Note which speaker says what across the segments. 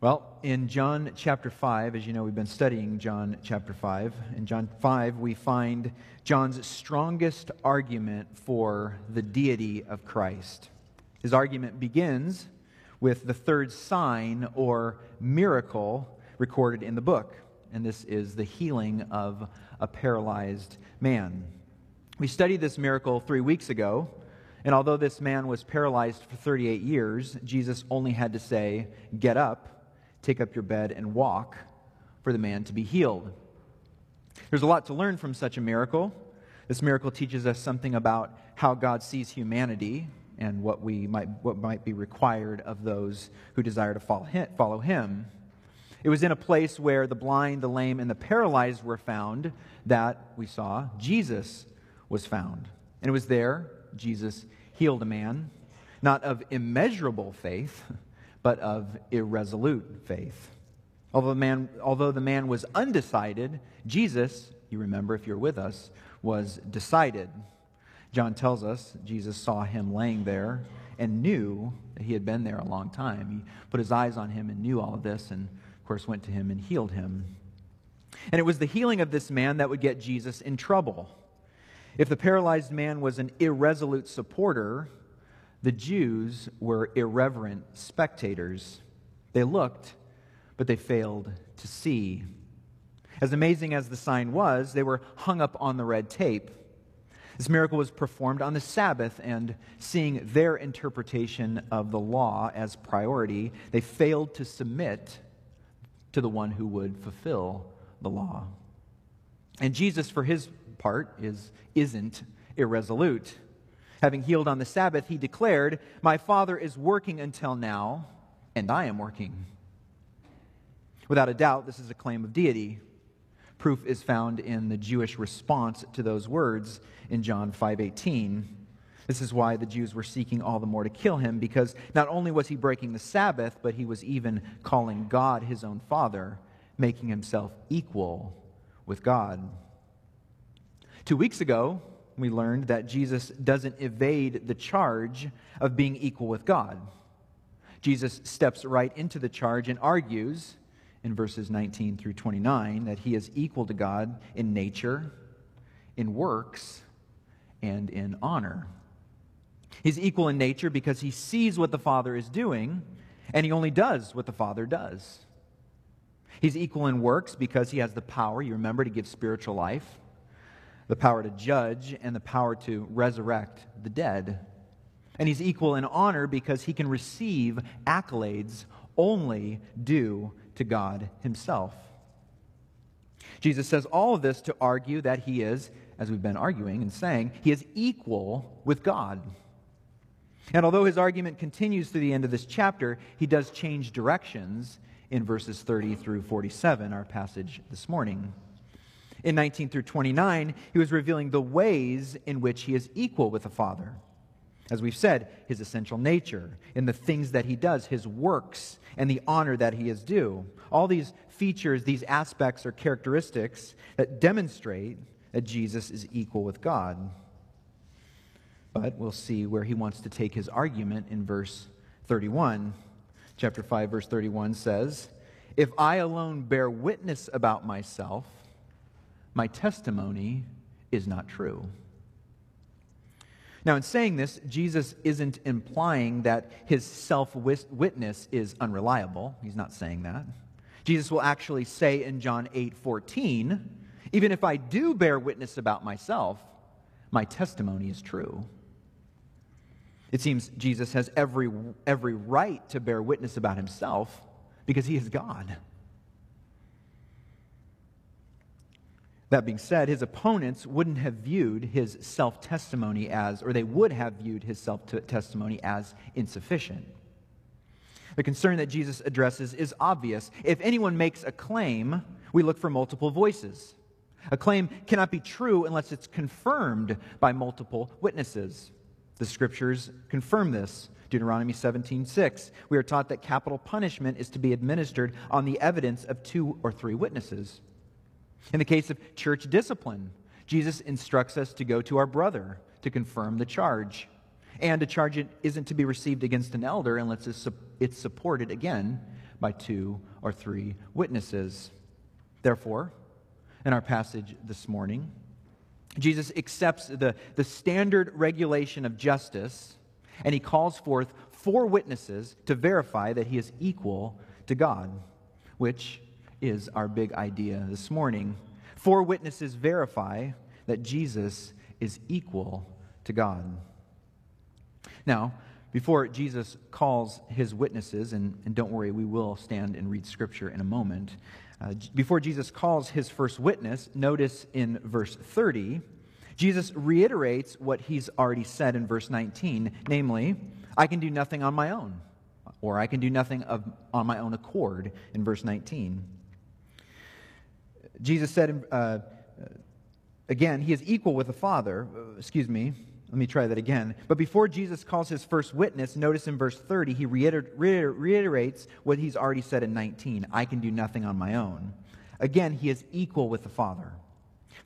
Speaker 1: Well, in John chapter 5, as you know, we've been studying John chapter 5. In John 5, we find John's strongest argument for the deity of Christ. His argument begins with the third sign or miracle recorded in the book, and this is the healing of a paralyzed man. We studied this miracle three weeks ago, and although this man was paralyzed for 38 years, Jesus only had to say, Get up Take up your bed and walk for the man to be healed. There's a lot to learn from such a miracle. This miracle teaches us something about how God sees humanity and what, we might, what might be required of those who desire to follow him. It was in a place where the blind, the lame, and the paralyzed were found that we saw Jesus was found. And it was there Jesus healed a man, not of immeasurable faith but of irresolute faith. Although the man, although the man was undecided, Jesus, you remember if you're with us, was decided. John tells us Jesus saw him laying there and knew that he had been there a long time. He put his eyes on him and knew all of this, and of course went to him and healed him. And it was the healing of this man that would get Jesus in trouble. If the paralyzed man was an irresolute supporter, the Jews were irreverent spectators. They looked, but they failed to see. As amazing as the sign was, they were hung up on the red tape. This miracle was performed on the Sabbath, and seeing their interpretation of the law as priority, they failed to submit to the one who would fulfill the law. And Jesus, for his part, is, isn't irresolute. Having healed on the Sabbath, he declared, My Father is working until now, and I am working. Without a doubt, this is a claim of deity. Proof is found in the Jewish response to those words in John 5:18. This is why the Jews were seeking all the more to kill him because not only was he breaking the Sabbath, but he was even calling God his own father, making himself equal with God. 2 weeks ago, we learned that Jesus doesn't evade the charge of being equal with God. Jesus steps right into the charge and argues in verses 19 through 29 that he is equal to God in nature, in works, and in honor. He's equal in nature because he sees what the Father is doing, and he only does what the Father does. He's equal in works because he has the power, you remember, to give spiritual life the power to judge, and the power to resurrect the dead. And he's equal in honor because he can receive accolades only due to God himself. Jesus says all of this to argue that he is, as we've been arguing and saying, he is equal with God. And although his argument continues through the end of this chapter, he does change directions in verses 30 through 47, our passage this morning. In 19 through 29, he was revealing the ways in which he is equal with the Father. As we've said, his essential nature, in the things that he does, his works, and the honor that he is due. All these features, these aspects, or characteristics that demonstrate that Jesus is equal with God. But we'll see where he wants to take his argument in verse 31. Chapter 5, verse 31 says, If I alone bear witness about myself, my testimony is not true. Now, in saying this, Jesus isn't implying that his self witness is unreliable. He's not saying that. Jesus will actually say in John 8 14, even if I do bear witness about myself, my testimony is true. It seems Jesus has every, every right to bear witness about himself because he is God. That being said, his opponents wouldn't have viewed his self testimony as, or they would have viewed his self testimony as insufficient. The concern that Jesus addresses is obvious. If anyone makes a claim, we look for multiple voices. A claim cannot be true unless it's confirmed by multiple witnesses. The scriptures confirm this. Deuteronomy 17:6. We are taught that capital punishment is to be administered on the evidence of two or three witnesses. In the case of church discipline, Jesus instructs us to go to our brother to confirm the charge. And a charge isn't to be received against an elder unless it's supported again by two or three witnesses. Therefore, in our passage this morning, Jesus accepts the, the standard regulation of justice and he calls forth four witnesses to verify that he is equal to God, which is our big idea this morning. Four witnesses verify that Jesus is equal to God. Now, before Jesus calls his witnesses, and, and don't worry, we will stand and read scripture in a moment. Uh, before Jesus calls his first witness, notice in verse 30, Jesus reiterates what he's already said in verse 19, namely, I can do nothing on my own, or I can do nothing of, on my own accord in verse 19. Jesus said, uh, again, he is equal with the Father. Uh, excuse me, let me try that again. But before Jesus calls his first witness, notice in verse 30, he reiter- reiter- reiterates what he's already said in 19 I can do nothing on my own. Again, he is equal with the Father.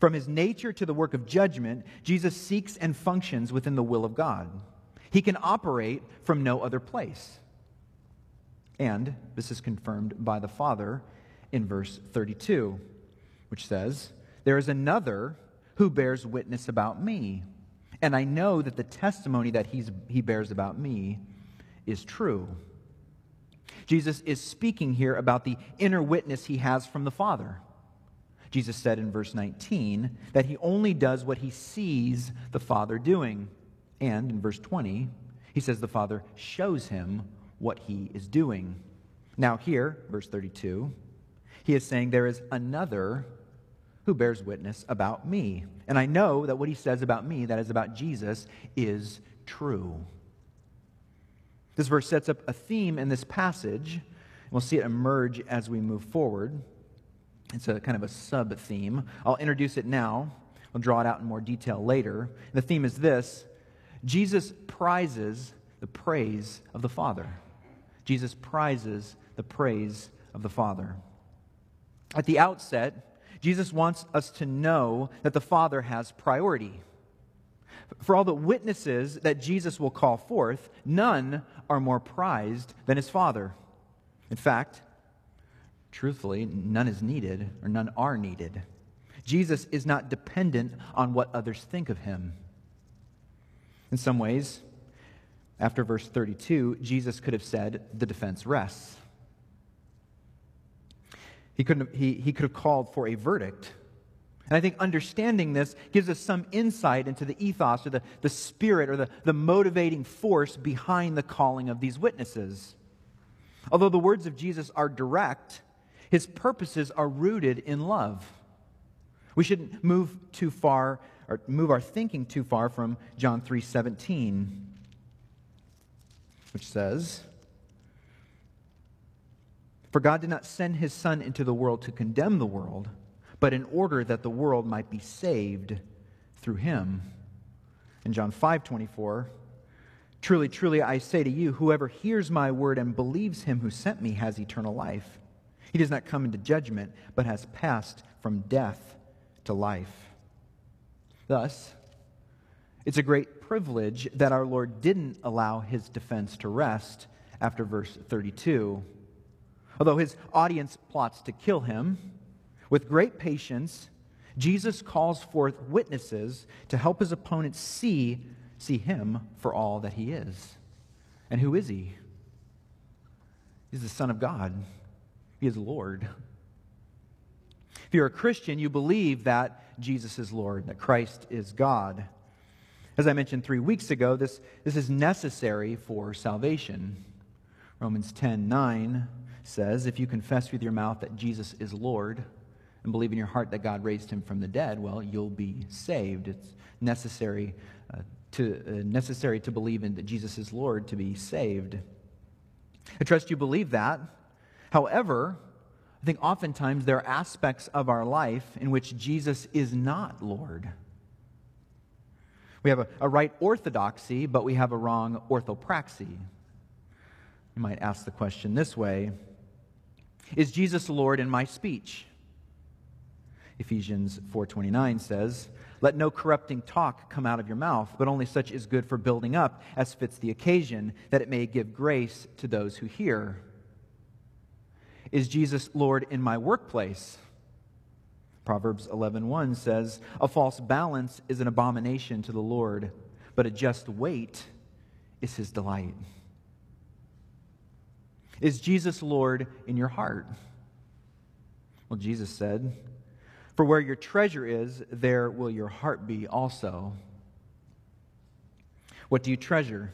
Speaker 1: From his nature to the work of judgment, Jesus seeks and functions within the will of God. He can operate from no other place. And this is confirmed by the Father in verse 32, which says, There is another who bears witness about me, and I know that the testimony that he's, he bears about me is true. Jesus is speaking here about the inner witness he has from the Father. Jesus said in verse 19 that he only does what he sees the Father doing. And in verse 20, he says the Father shows him what he is doing. Now, here, verse 32, he is saying there is another who bears witness about me. And I know that what he says about me, that is about Jesus, is true. This verse sets up a theme in this passage. We'll see it emerge as we move forward. It's a kind of a sub theme. I'll introduce it now. We'll draw it out in more detail later. The theme is this Jesus prizes the praise of the Father. Jesus prizes the praise of the Father. At the outset, Jesus wants us to know that the Father has priority. For all the witnesses that Jesus will call forth, none are more prized than his Father. In fact, Truthfully, none is needed, or none are needed. Jesus is not dependent on what others think of him. In some ways, after verse 32, Jesus could have said, The defense rests. He, could have, he, he could have called for a verdict. And I think understanding this gives us some insight into the ethos or the, the spirit or the, the motivating force behind the calling of these witnesses. Although the words of Jesus are direct, his purposes are rooted in love. We shouldn't move too far or move our thinking too far from John 3:17, which says, "For God did not send his son into the world to condemn the world, but in order that the world might be saved through him." In John 5:24, Truly, truly, I say to you, whoever hears my word and believes him who sent me has eternal life. He does not come into judgment, but has passed from death to life. Thus, it's a great privilege that our Lord didn't allow his defense to rest after verse 32. Although his audience plots to kill him, with great patience, Jesus calls forth witnesses to help his opponents see, see him for all that he is. And who is he? He's the Son of God. He is Lord. If you're a Christian, you believe that Jesus is Lord, that Christ is God. As I mentioned three weeks ago, this, this is necessary for salvation. Romans 10 9 says, If you confess with your mouth that Jesus is Lord and believe in your heart that God raised him from the dead, well, you'll be saved. It's necessary, uh, to, uh, necessary to believe in that Jesus is Lord to be saved. I trust you believe that. However, I think oftentimes there are aspects of our life in which Jesus is not Lord. We have a, a, right orthodoxy, but we have a wrong orthopraxy. You might ask the question this way Is Jesus Lord in my speech? Ephesians 4:29 says, "Let no corrupting talk come out of your mouth, but only such is good for building up as fits the occasion, that it may give grace to those who hear." Is Jesus Lord in my workplace? Proverbs 11:1 says, "A false balance is an abomination to the Lord, but a just weight is his delight." Is Jesus Lord in your heart? Well, Jesus said, For where your treasure is, there will your heart be also. What do you treasure?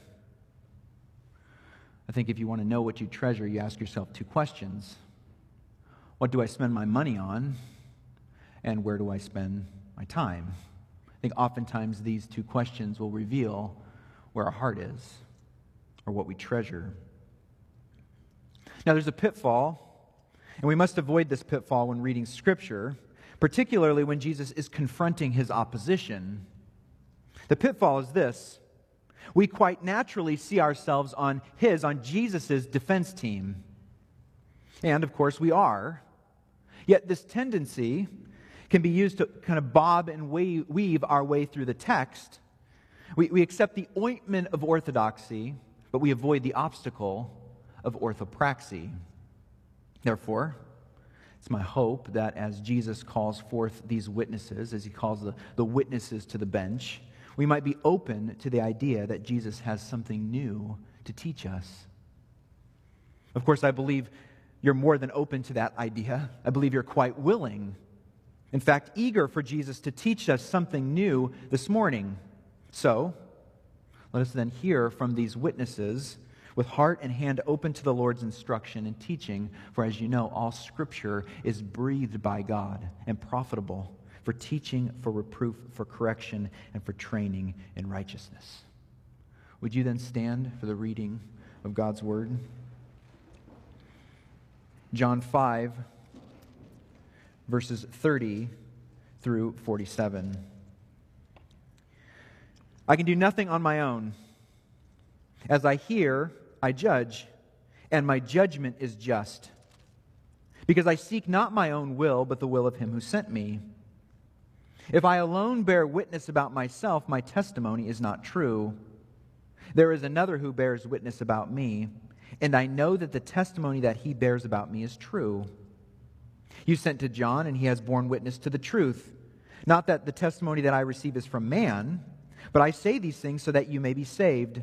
Speaker 1: I think if you want to know what you treasure, you ask yourself two questions What do I spend my money on? And where do I spend my time? I think oftentimes these two questions will reveal where our heart is or what we treasure. Now, there's a pitfall, and we must avoid this pitfall when reading Scripture, particularly when Jesus is confronting his opposition. The pitfall is this we quite naturally see ourselves on his, on Jesus' defense team. And of course, we are. Yet, this tendency can be used to kind of bob and weave our way through the text. We, we accept the ointment of orthodoxy, but we avoid the obstacle of orthopraxy. Therefore, it's my hope that as Jesus calls forth these witnesses, as he calls the, the witnesses to the bench, we might be open to the idea that Jesus has something new to teach us. Of course, I believe you're more than open to that idea. I believe you're quite willing, in fact, eager for Jesus to teach us something new this morning. So, let us then hear from these witnesses with heart and hand open to the Lord's instruction and teaching, for as you know, all scripture is breathed by God and profitable for teaching, for reproof, for correction, and for training in righteousness. Would you then stand for the reading of God's word? John 5, verses 30 through 47. I can do nothing on my own. As I hear, I judge, and my judgment is just. Because I seek not my own will, but the will of him who sent me. If I alone bear witness about myself, my testimony is not true. There is another who bears witness about me, and I know that the testimony that he bears about me is true. You sent to John, and he has borne witness to the truth. Not that the testimony that I receive is from man, but I say these things so that you may be saved.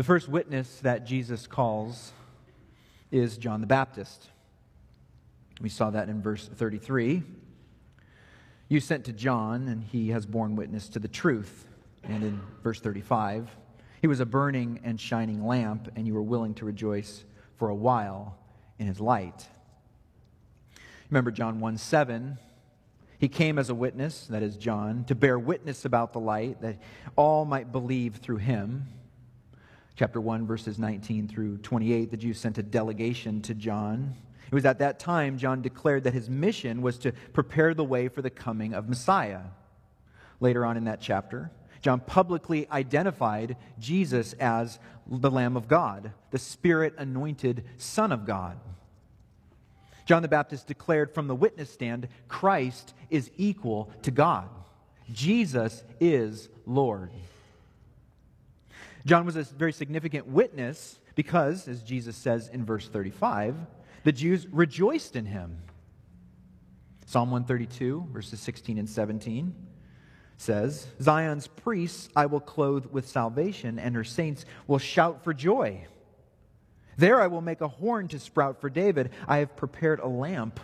Speaker 1: The first witness that Jesus calls is John the Baptist. We saw that in verse 33. You sent to John, and he has borne witness to the truth. And in verse 35, he was a burning and shining lamp, and you were willing to rejoice for a while in his light. Remember John 1 7. He came as a witness, that is John, to bear witness about the light, that all might believe through him. Chapter 1, verses 19 through 28, the Jews sent a delegation to John it was at that time John declared that his mission was to prepare the way for the coming of Messiah. Later on in that chapter, John publicly identified Jesus as the Lamb of God, the Spirit anointed Son of God. John the Baptist declared from the witness stand Christ is equal to God. Jesus is Lord. John was a very significant witness because, as Jesus says in verse 35, the Jews rejoiced in him. Psalm 132, verses 16 and 17 says, Zion's priests I will clothe with salvation, and her saints will shout for joy. There I will make a horn to sprout for David. I have prepared a lamp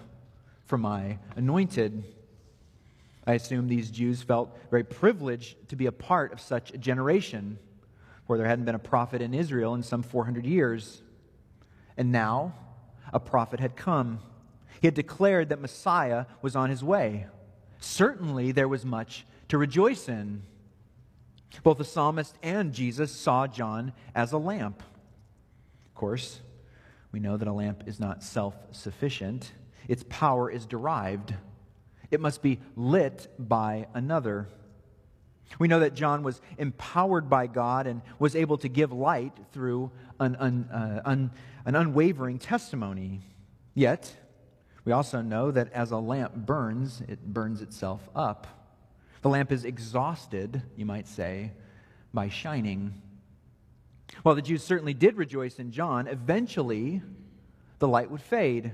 Speaker 1: for my anointed. I assume these Jews felt very privileged to be a part of such a generation where there hadn't been a prophet in Israel in some 400 years. And now a prophet had come. He had declared that Messiah was on his way. Certainly there was much to rejoice in. Both the psalmist and Jesus saw John as a lamp. Of course, we know that a lamp is not self sufficient, its power is derived. It must be lit by another. We know that John was empowered by God and was able to give light through an, un, uh, un, an unwavering testimony. Yet, we also know that as a lamp burns, it burns itself up. The lamp is exhausted, you might say, by shining. While the Jews certainly did rejoice in John, eventually the light would fade.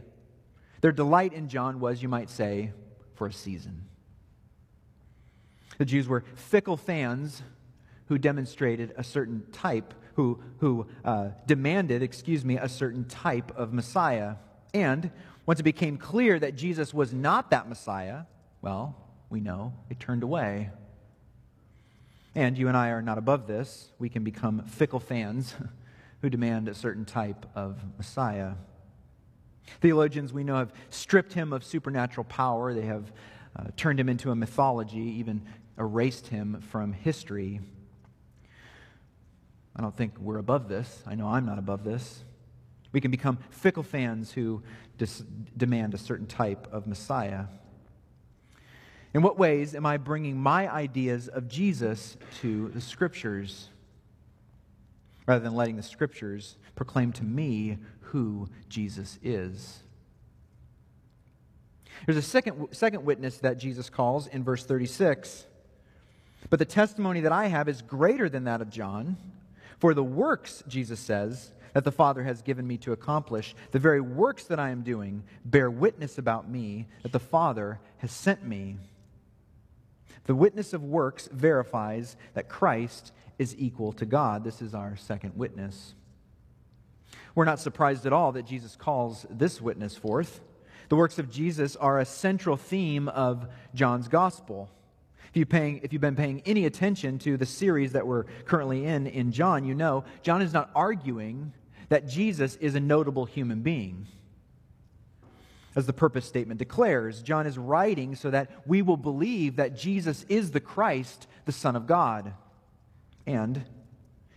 Speaker 1: Their delight in John was, you might say, for a season. The Jews were fickle fans who demonstrated a certain type, who, who uh, demanded, excuse me, a certain type of Messiah. And once it became clear that Jesus was not that Messiah, well, we know they turned away. And you and I are not above this. We can become fickle fans who demand a certain type of Messiah. Theologians we know have stripped him of supernatural power. They have uh, turned him into a mythology, even erased him from history. I don't think we're above this. I know I'm not above this. We can become fickle fans who dis- demand a certain type of Messiah. In what ways am I bringing my ideas of Jesus to the Scriptures rather than letting the Scriptures proclaim to me who Jesus is? There's a second, second witness that Jesus calls in verse 36. But the testimony that I have is greater than that of John. For the works, Jesus says, that the Father has given me to accomplish, the very works that I am doing, bear witness about me that the Father has sent me. The witness of works verifies that Christ is equal to God. This is our second witness. We're not surprised at all that Jesus calls this witness forth. The works of Jesus are a central theme of John's gospel. If, you paying, if you've been paying any attention to the series that we're currently in in John, you know John is not arguing that Jesus is a notable human being. As the purpose statement declares, John is writing so that we will believe that Jesus is the Christ, the Son of God. And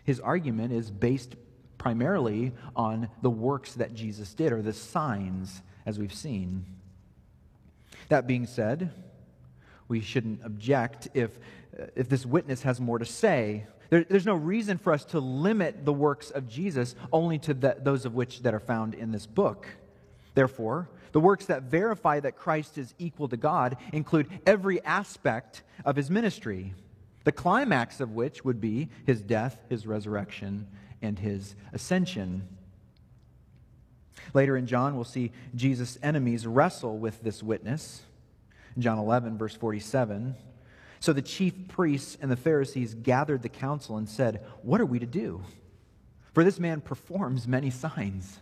Speaker 1: his argument is based primarily on the works that Jesus did, or the signs, as we've seen. That being said, we shouldn't object if, uh, if this witness has more to say. There, there's no reason for us to limit the works of Jesus only to the, those of which that are found in this book. Therefore, the works that verify that Christ is equal to God include every aspect of his ministry, the climax of which would be his death, his resurrection, and his ascension. Later in John, we'll see Jesus' enemies wrestle with this witness. John 11, verse 47. So the chief priests and the Pharisees gathered the council and said, What are we to do? For this man performs many signs.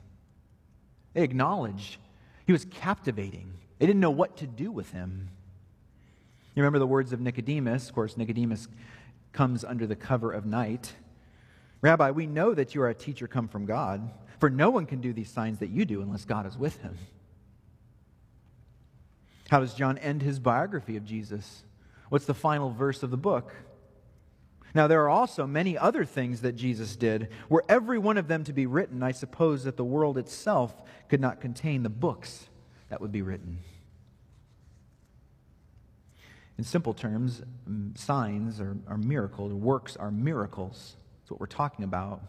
Speaker 1: They acknowledged he was captivating. They didn't know what to do with him. You remember the words of Nicodemus? Of course, Nicodemus comes under the cover of night. Rabbi, we know that you are a teacher come from God, for no one can do these signs that you do unless God is with him. How does John end his biography of Jesus? What's the final verse of the book? Now, there are also many other things that Jesus did. Were every one of them to be written, I suppose that the world itself could not contain the books that would be written. In simple terms, signs are, are miracles, works are miracles. That's what we're talking about.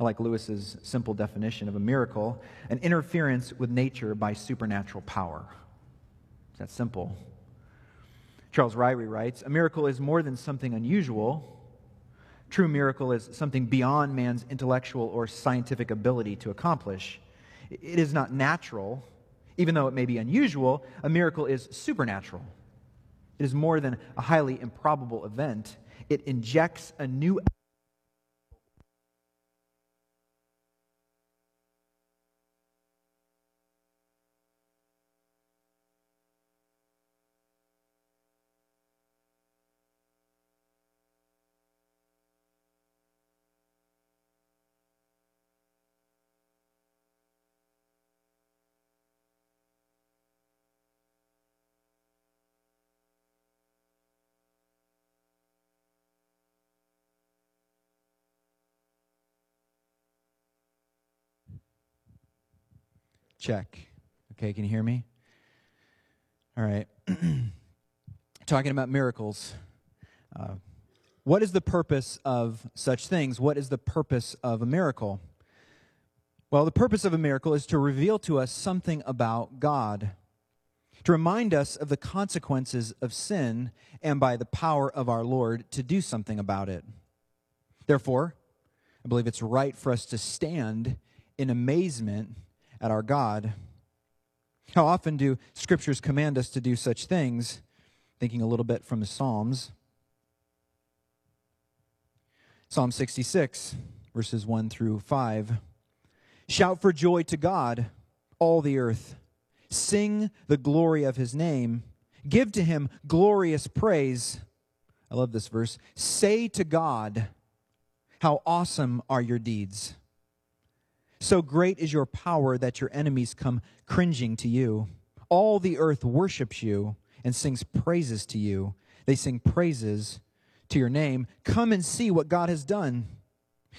Speaker 1: I like Lewis's simple definition of a miracle an interference with nature by supernatural power. That simple. Charles Ryrie writes A miracle is more than something unusual. True miracle is something beyond man's intellectual or scientific ability to accomplish. It is not natural, even though it may be unusual. A miracle is supernatural. It is more than a highly improbable event, it injects a new Check. Okay, can you hear me? All right. Talking about miracles. Uh, what is the purpose of such things? What is the purpose of a miracle? Well, the purpose of a miracle is to reveal to us something about God, to remind us of the consequences of sin, and by the power of our Lord to do something about it. Therefore, I believe it's right for us to stand in amazement at our God. How often do scriptures command us to do such things? Thinking a little bit from the Psalms. Psalm 66, verses 1 through 5. Shout for joy to God, all the earth. Sing the glory of his name. Give to him glorious praise. I love this verse. Say to God, How awesome are your deeds! So great is your power that your enemies come cringing to you. All the earth worships you and sings praises to you. They sing praises to your name. Come and see what God has done.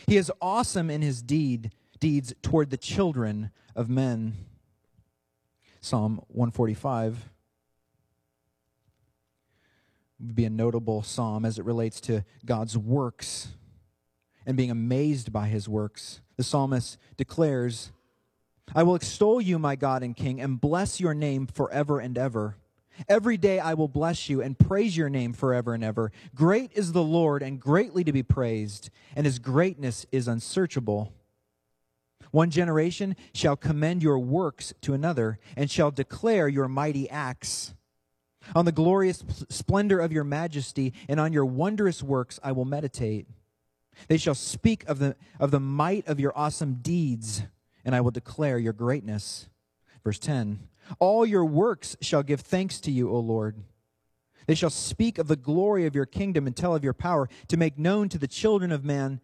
Speaker 1: He is awesome in his deed deeds toward the children of men. Psalm 145 would be a notable psalm as it relates to God's works and being amazed by his works. The psalmist declares, I will extol you, my God and King, and bless your name forever and ever. Every day I will bless you and praise your name forever and ever. Great is the Lord and greatly to be praised, and his greatness is unsearchable. One generation shall commend your works to another and shall declare your mighty acts. On the glorious splendor of your majesty and on your wondrous works I will meditate. They shall speak of the, of the might of your awesome deeds, and I will declare your greatness. Verse 10 All your works shall give thanks to you, O Lord. They shall speak of the glory of your kingdom and tell of your power, to make known to the children of man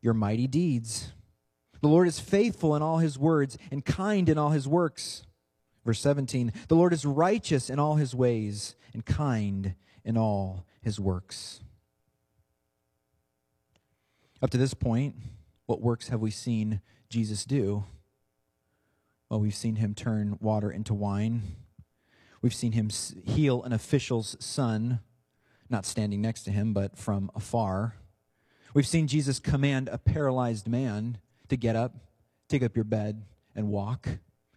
Speaker 1: your mighty deeds. The Lord is faithful in all his words and kind in all his works. Verse 17 The Lord is righteous in all his ways and kind in all his works. Up to this point, what works have we seen Jesus do? Well, we've seen him turn water into wine. We've seen him heal an official's son, not standing next to him, but from afar. We've seen Jesus command a paralyzed man to get up, take up your bed, and walk.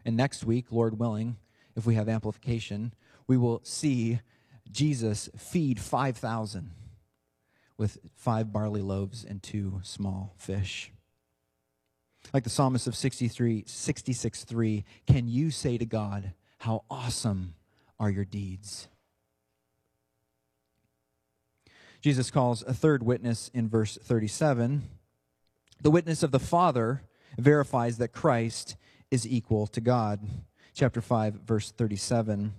Speaker 1: And next week, Lord willing, if we have amplification, we will see Jesus feed 5,000 with five barley loaves and two small fish. Like the psalmist of 63, 66 3, can you say to God, How awesome are your deeds? Jesus calls a third witness in verse 37. The witness of the Father verifies that Christ is equal to God. Chapter 5, verse 37.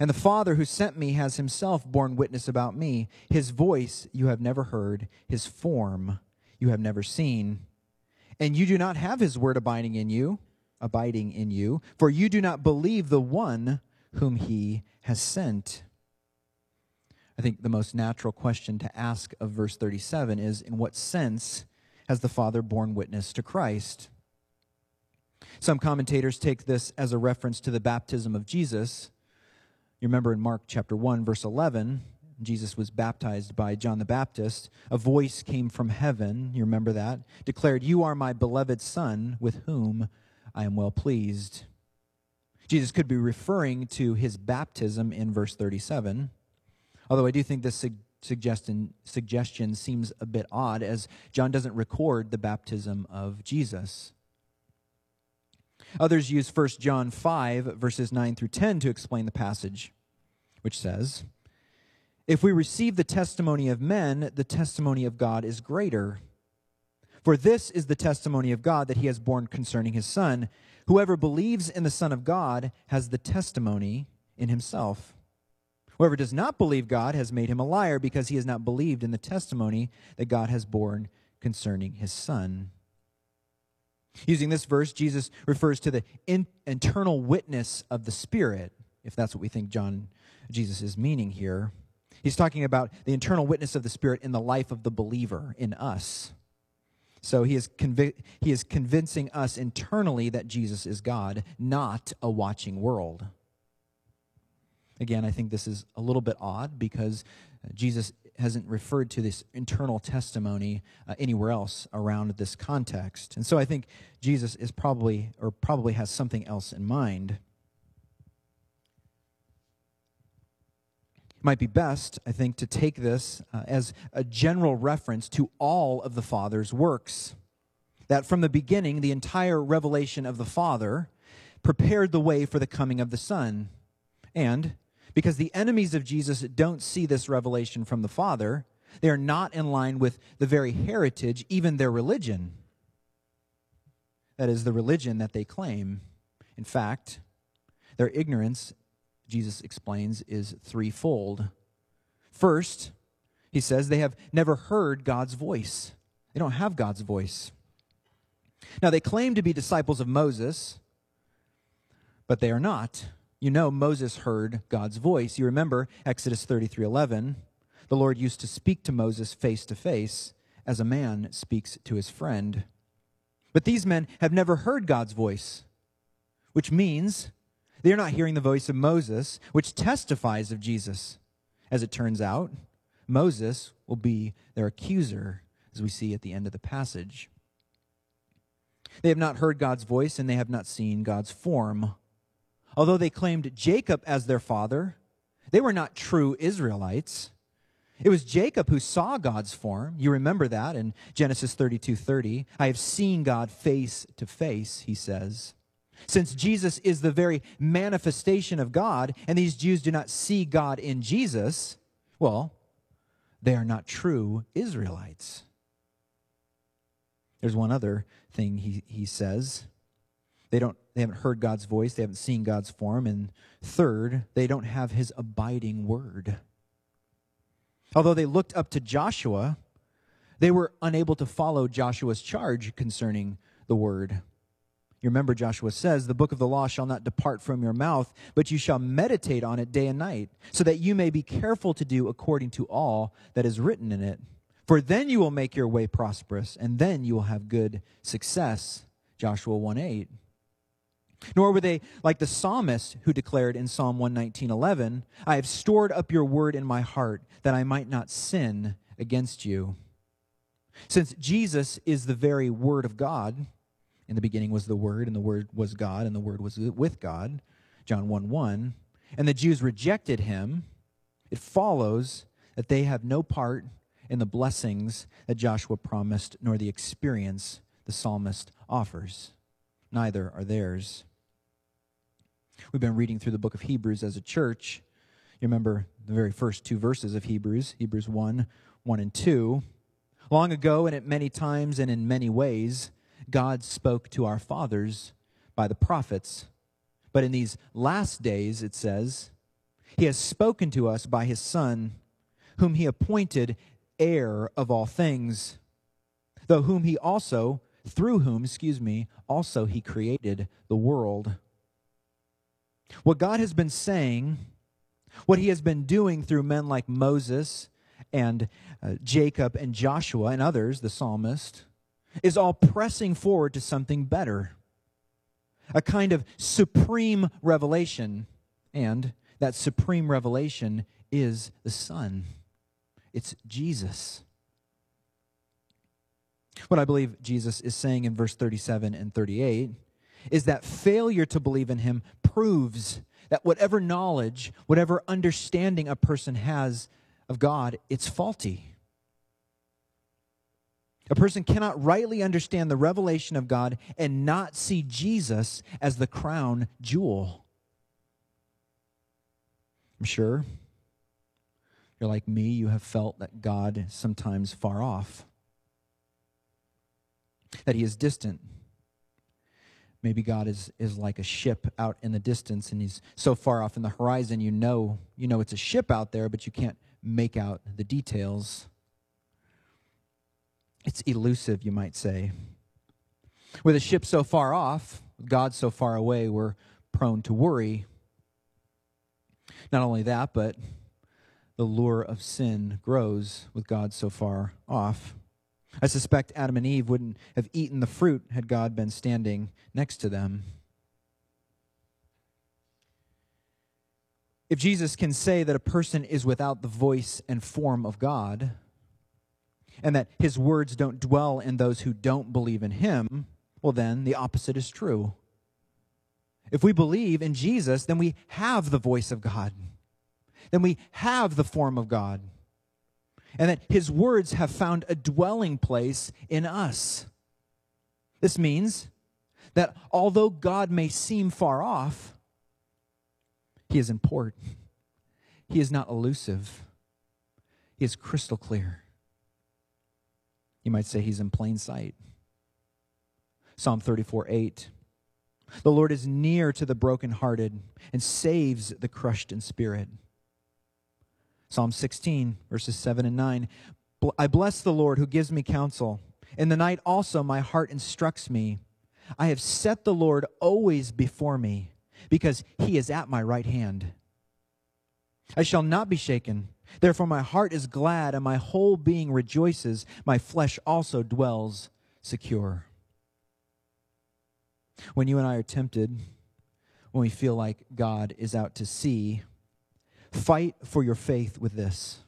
Speaker 1: And the Father who sent me has himself borne witness about me. His voice you have never heard, his form you have never seen. And you do not have his word abiding in you, abiding in you, for you do not believe the one whom he has sent. I think the most natural question to ask of verse 37 is in what sense has the Father borne witness to Christ? Some commentators take this as a reference to the baptism of Jesus you remember in Mark chapter 1, verse 11, Jesus was baptized by John the Baptist, a voice came from heaven, you remember that, declared, You are my beloved Son, with whom I am well pleased. Jesus could be referring to his baptism in verse 37, although I do think this suggestion, suggestion seems a bit odd, as John doesn't record the baptism of Jesus. Others use 1 John 5, verses 9 through 10 to explain the passage, which says, If we receive the testimony of men, the testimony of God is greater. For this is the testimony of God that he has borne concerning his Son. Whoever believes in the Son of God has the testimony in himself. Whoever does not believe God has made him a liar because he has not believed in the testimony that God has borne concerning his Son. Using this verse, Jesus refers to the in, internal witness of the Spirit, if that's what we think John Jesus is meaning here. He's talking about the internal witness of the Spirit in the life of the believer, in us. So he is, he is convincing us internally that Jesus is God, not a watching world. Again, I think this is a little bit odd because uh, Jesus hasn't referred to this internal testimony uh, anywhere else around this context. And so I think Jesus is probably, or probably has something else in mind. It might be best, I think, to take this uh, as a general reference to all of the Father's works. That from the beginning, the entire revelation of the Father prepared the way for the coming of the Son. And because the enemies of Jesus don't see this revelation from the Father. They are not in line with the very heritage, even their religion. That is the religion that they claim. In fact, their ignorance, Jesus explains, is threefold. First, he says they have never heard God's voice. They don't have God's voice. Now, they claim to be disciples of Moses, but they are not. You know Moses heard God's voice. You remember Exodus 33:11. The Lord used to speak to Moses face to face as a man speaks to his friend. But these men have never heard God's voice, which means they are not hearing the voice of Moses, which testifies of Jesus. As it turns out, Moses will be their accuser, as we see at the end of the passage. They have not heard God's voice and they have not seen God's form. Although they claimed Jacob as their father, they were not true Israelites. It was Jacob who saw God's form. You remember that in Genesis 32 30. I have seen God face to face, he says. Since Jesus is the very manifestation of God, and these Jews do not see God in Jesus, well, they are not true Israelites. There's one other thing he, he says they don't they haven't heard God's voice, they haven't seen God's form, and third, they don't have his abiding word. Although they looked up to Joshua, they were unable to follow Joshua's charge concerning the word. You remember Joshua says, The book of the law shall not depart from your mouth, but you shall meditate on it day and night, so that you may be careful to do according to all that is written in it. For then you will make your way prosperous, and then you will have good success. Joshua 1 8. Nor were they like the psalmist who declared in Psalm 119:11, "I have stored up your word in my heart that I might not sin against you." Since Jesus is the very word of God, in the beginning was the word and the word was God and the word was with God, John 1 1, and the Jews rejected him, it follows that they have no part in the blessings that Joshua promised, nor the experience the psalmist offers. Neither are theirs. We've been reading through the book of Hebrews as a church. You remember the very first two verses of Hebrews, Hebrews 1 1 and 2. Long ago, and at many times and in many ways, God spoke to our fathers by the prophets. But in these last days, it says, He has spoken to us by His Son, whom He appointed heir of all things, though whom He also, through whom, excuse me, also He created the world. What God has been saying, what he has been doing through men like Moses and uh, Jacob and Joshua and others, the psalmist, is all pressing forward to something better. A kind of supreme revelation. And that supreme revelation is the Son. It's Jesus. What I believe Jesus is saying in verse 37 and 38 is that failure to believe in him proves that whatever knowledge, whatever understanding a person has of God, it's faulty. A person cannot rightly understand the revelation of God and not see Jesus as the crown jewel. I'm sure you're like me, you have felt that God sometimes far off, that He is distant. Maybe God is, is like a ship out in the distance and He's so far off in the horizon, you know, you know it's a ship out there, but you can't make out the details. It's elusive, you might say. With a ship so far off, God so far away, we're prone to worry. Not only that, but the lure of sin grows with God so far off. I suspect Adam and Eve wouldn't have eaten the fruit had God been standing next to them. If Jesus can say that a person is without the voice and form of God, and that his words don't dwell in those who don't believe in him, well, then the opposite is true. If we believe in Jesus, then we have the voice of God, then we have the form of God, and that his words have found a dwelling place in us. This means that although God may seem far off, he is important. He is not elusive. He is crystal clear. You might say he's in plain sight. Psalm 34 8. The Lord is near to the brokenhearted and saves the crushed in spirit. Psalm 16, verses 7 and 9. I bless the Lord who gives me counsel. In the night also my heart instructs me. I have set the Lord always before me, because he is at my right hand. I shall not be shaken. Therefore, my heart is glad, and my whole being rejoices. My flesh also dwells secure. When you and I are tempted, when we feel like God is out to sea, fight for your faith with this.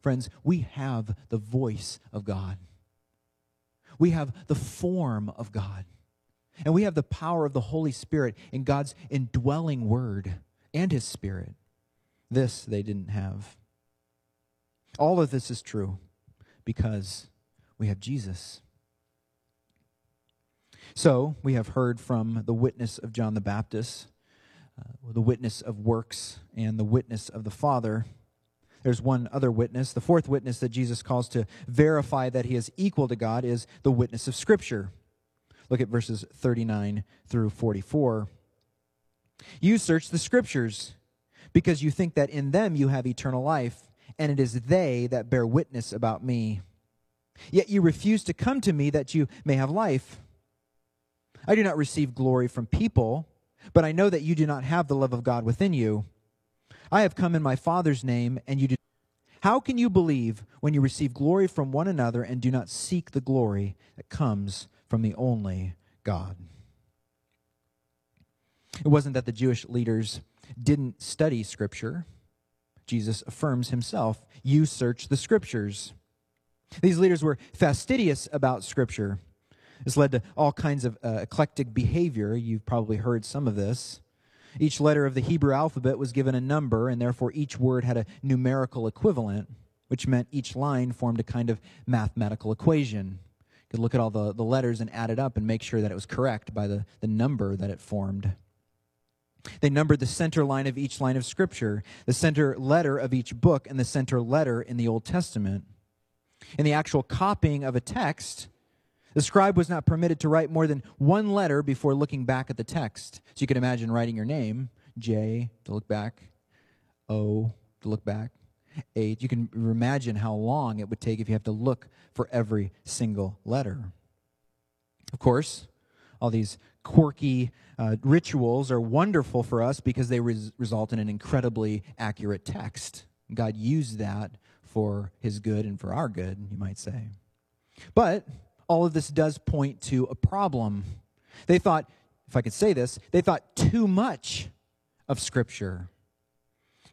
Speaker 1: Friends, we have the voice of God, we have the form of God, and we have the power of the Holy Spirit in God's indwelling word and His Spirit. This they didn't have. All of this is true because we have Jesus. So, we have heard from the witness of John the Baptist, Uh, the witness of works, and the witness of the Father. There's one other witness. The fourth witness that Jesus calls to verify that he is equal to God is the witness of Scripture. Look at verses 39 through 44. You search the Scriptures because you think that in them you have eternal life and it is they that bear witness about me. Yet you refuse to come to me that you may have life. I do not receive glory from people, but I know that you do not have the love of God within you. I have come in my Father's name, and you do. How can you believe when you receive glory from one another and do not seek the glory that comes from the only God? It wasn't that the Jewish leaders didn't study Scripture. Jesus affirms himself, You search the scriptures. These leaders were fastidious about scripture. This led to all kinds of uh, eclectic behavior. You've probably heard some of this. Each letter of the Hebrew alphabet was given a number, and therefore each word had a numerical equivalent, which meant each line formed a kind of mathematical equation. You could look at all the, the letters and add it up and make sure that it was correct by the, the number that it formed. They numbered the center line of each line of Scripture, the center letter of each book, and the center letter in the Old Testament. In the actual copying of a text, the scribe was not permitted to write more than one letter before looking back at the text. So you can imagine writing your name, J, to look back, O, to look back, H. You can imagine how long it would take if you have to look for every single letter. Of course, all these quirky uh, rituals are wonderful for us because they res- result in an incredibly accurate text. God used that for his good and for our good, you might say. But all of this does point to a problem. They thought, if I could say this, they thought too much of Scripture.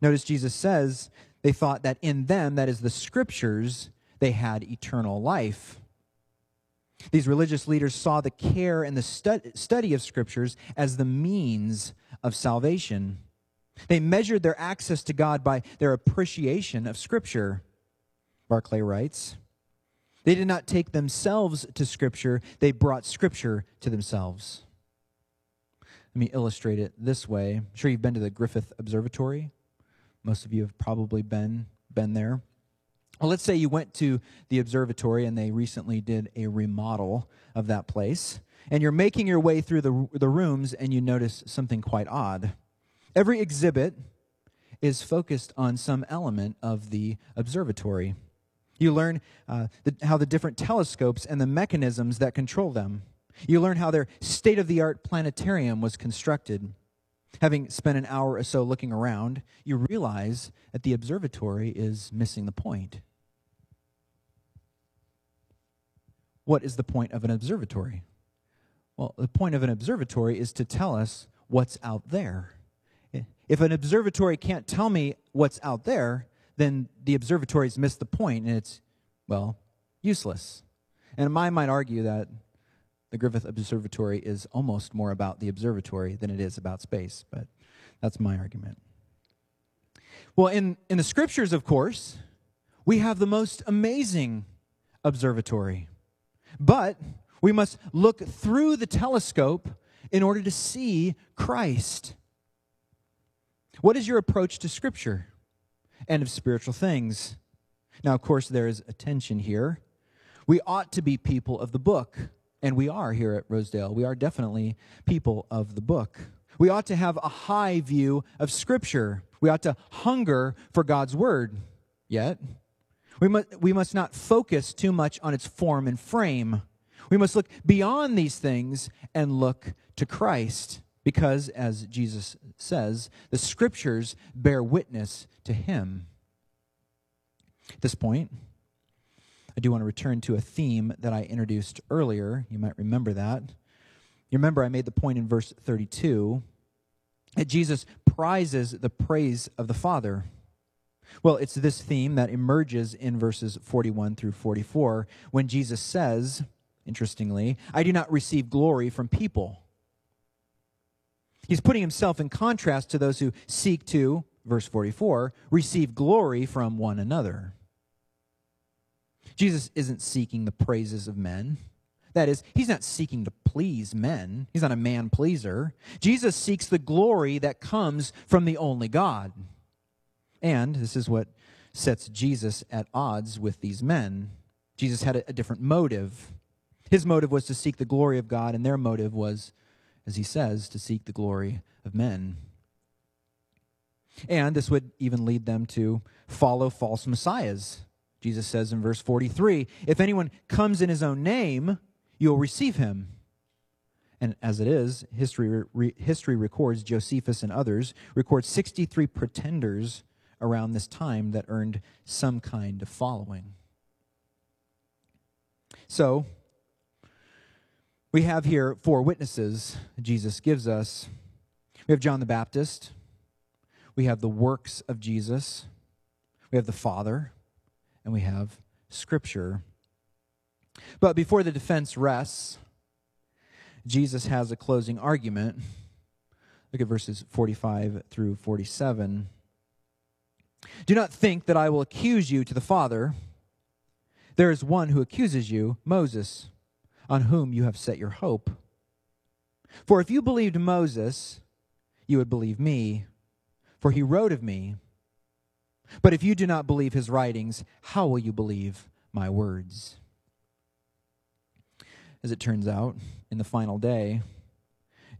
Speaker 1: Notice Jesus says they thought that in them, that is the scriptures, they had eternal life. These religious leaders saw the care and the stud- study of scriptures as the means of salvation. They measured their access to God by their appreciation of scripture. Barclay writes, they did not take themselves to Scripture, they brought Scripture to themselves. Let me illustrate it this way. I'm sure you've been to the Griffith Observatory. Most of you have probably been, been there. Well, let's say you went to the observatory and they recently did a remodel of that place, and you're making your way through the, the rooms and you notice something quite odd. Every exhibit is focused on some element of the observatory. You learn uh, the, how the different telescopes and the mechanisms that control them. You learn how their state of the art planetarium was constructed. Having spent an hour or so looking around, you realize that the observatory is missing the point. What is the point of an observatory? Well, the point of an observatory is to tell us what's out there. If an observatory can't tell me what's out there, then the observatory's missed the point and it's, well, useless. And I might argue that the Griffith Observatory is almost more about the observatory than it is about space, but that's my argument. Well, in, in the scriptures, of course, we have the most amazing observatory. But we must look through the telescope in order to see Christ. What is your approach to Scripture and of spiritual things? Now, of course, there is a tension here. We ought to be people of the book and we are here at Rosedale. We are definitely people of the book. We ought to have a high view of Scripture. We ought to hunger for God's Word. Yet, we must, we must not focus too much on its form and frame. We must look beyond these things and look to Christ. Because, as Jesus says, the Scriptures bear witness to Him. At this point, I do want to return to a theme that I introduced earlier. You might remember that. You remember I made the point in verse 32 that Jesus prizes the praise of the Father. Well, it's this theme that emerges in verses 41 through 44 when Jesus says, interestingly, I do not receive glory from people. He's putting himself in contrast to those who seek to, verse 44, receive glory from one another. Jesus isn't seeking the praises of men. That is, he's not seeking to please men. He's not a man pleaser. Jesus seeks the glory that comes from the only God. And this is what sets Jesus at odds with these men. Jesus had a, different motive. His motive was to seek the glory of God, and their motive was, as he says, to seek the glory of men. And this would even lead them to follow false messiahs. Jesus says in verse 43 If anyone comes in his own name, you'll receive him. And as it is, history, re, history records, Josephus and others record 63 pretenders around this time that earned some kind of following. So, we have here four witnesses Jesus gives us. We have John the Baptist, we have the works of Jesus, we have the Father, and we have Scripture. But before the defense rests, Jesus has a closing argument. Look at verses 45 through 47. Do not think that I will accuse you to the Father. There is one who accuses you, Moses, on whom you have set your hope. For if you believed Moses, you would believe me, for he wrote of me. But if you do not believe his writings, how will you believe my words? As it turns out, in the final day,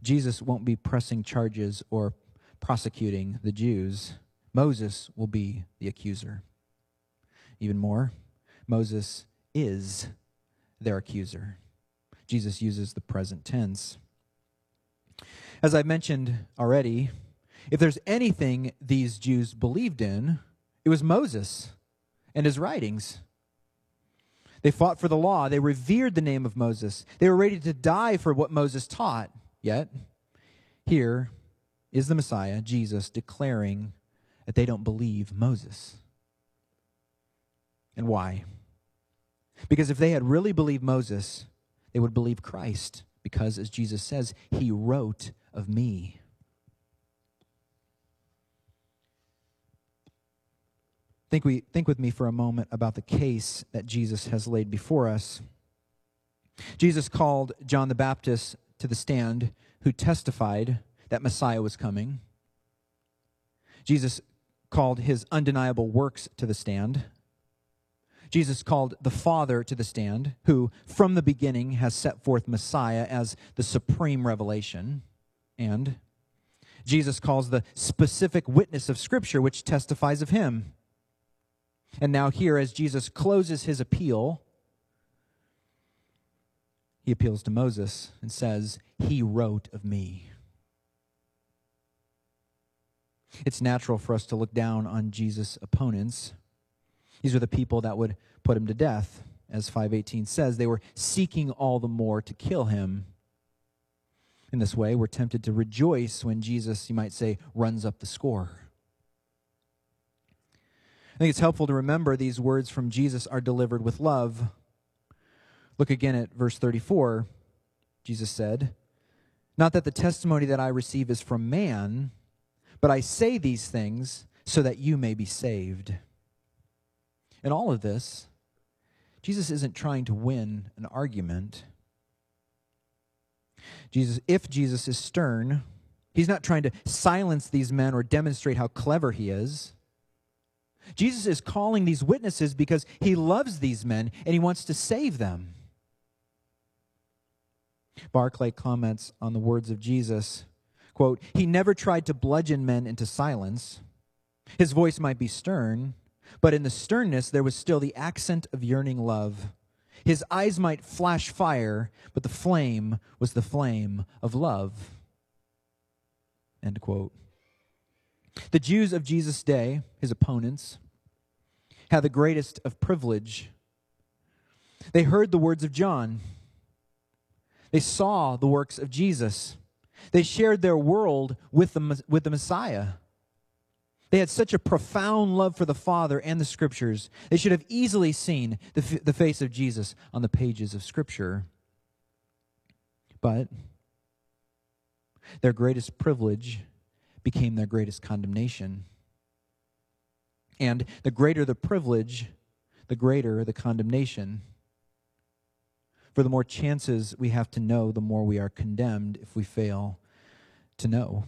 Speaker 1: Jesus won't be pressing charges or prosecuting the Jews. Moses will be the accuser. Even more, Moses is their accuser. Jesus uses the present tense. As I mentioned already, if there's anything these Jews believed in, it was Moses and his writings. They fought for the law. They revered the name of Moses. They were ready to die for what Moses taught. Yet, here is the Messiah, Jesus, declaring that they don't believe Moses. And why? Because if they had really believed Moses, they would believe Christ, because as Jesus says, he wrote of me. Think, we, think with me for a moment about the case that Jesus has laid before us. Jesus called John the Baptist to the stand, who testified that Messiah was coming. Jesus called his undeniable works to the stand. Jesus called the Father to the stand, who from the beginning has set forth Messiah as the supreme revelation. And Jesus calls the specific witness of Scripture, which testifies of him. And now, here, as Jesus closes his appeal, he appeals to Moses and says, He wrote of me. It's natural for us to look down on Jesus' opponents. These are the people that would put him to death. As 518 says, they were seeking all the more to kill him. In this way, we're tempted to rejoice when Jesus, you might say, runs up the score. I think it's helpful to remember these words from Jesus are delivered with love. Look again at verse 34. Jesus said, Not that the testimony that I receive is from man, but I say these things so that you may be saved. In all of this, Jesus isn't trying to win an argument. Jesus, if Jesus is stern, he's not trying to silence these men or demonstrate how clever he is. Jesus is calling these witnesses because he loves these men and he wants to save them. Barclay comments on the words of Jesus quote, He never tried to bludgeon men into silence. His voice might be stern, but in the sternness there was still the accent of yearning love. His eyes might flash fire, but the flame was the flame of love. End quote. The Jews of Jesus' day, his opponents, had the greatest of privilege. They heard the words of John. They saw the works of Jesus. They shared their world with the, with the Messiah. They had such a profound love for the Father and the Scriptures. They should have easily seen the, f- the face of Jesus on the pages of Scripture. But their greatest privilege became their greatest condemnation. And the greater the privilege, the greater the condemnation. For the more chances we have to know, the more we are condemned if we fail to know.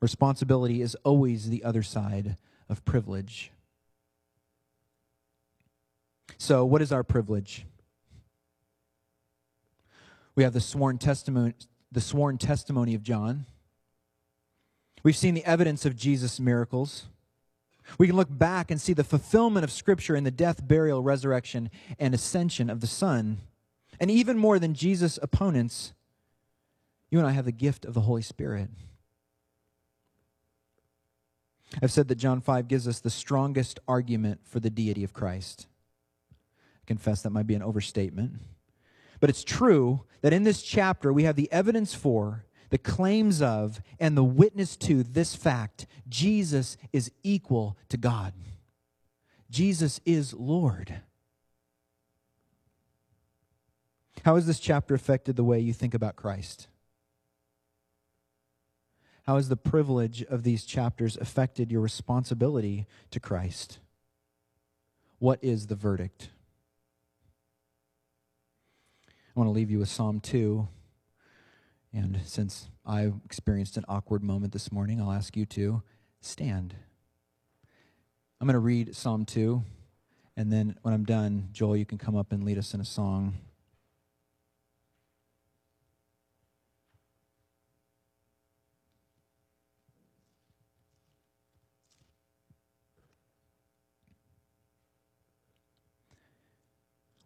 Speaker 1: Responsibility is always the other side of privilege. So, what is our privilege? We have the sworn testimony, the sworn testimony of John. We've seen the evidence of Jesus' miracles. We can look back and see the fulfillment of Scripture in the death, burial, resurrection, and ascension of the Son. And even more than Jesus' opponents, you and I have the gift of the Holy Spirit. I've said that John 5 gives us the strongest argument for the deity of Christ. I confess that might be an overstatement. But it's true that in this chapter we have the evidence for, the claims of, and the witness to this fact Jesus is equal to God. Jesus is Lord. How has this chapter affected the way you think about Christ? How has the privilege of these chapters affected your responsibility to Christ? What is the verdict? I want to leave you with Psalm 2. And since I experienced an awkward moment this morning, I'll ask you to stand. I'm going to read Psalm 2, and then when I'm done, Joel, you can come up and lead us in a song.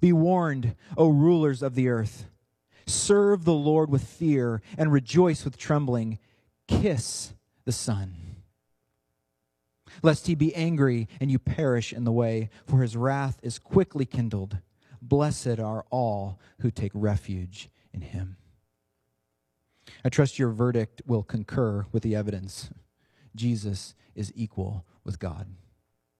Speaker 1: Be warned, O rulers of the earth. Serve the Lord with fear, and rejoice with trembling. Kiss the Son lest he be angry and you perish in the way, for his wrath is quickly kindled. Blessed are all who take refuge in him. I trust your verdict will concur with the evidence. Jesus is equal with God.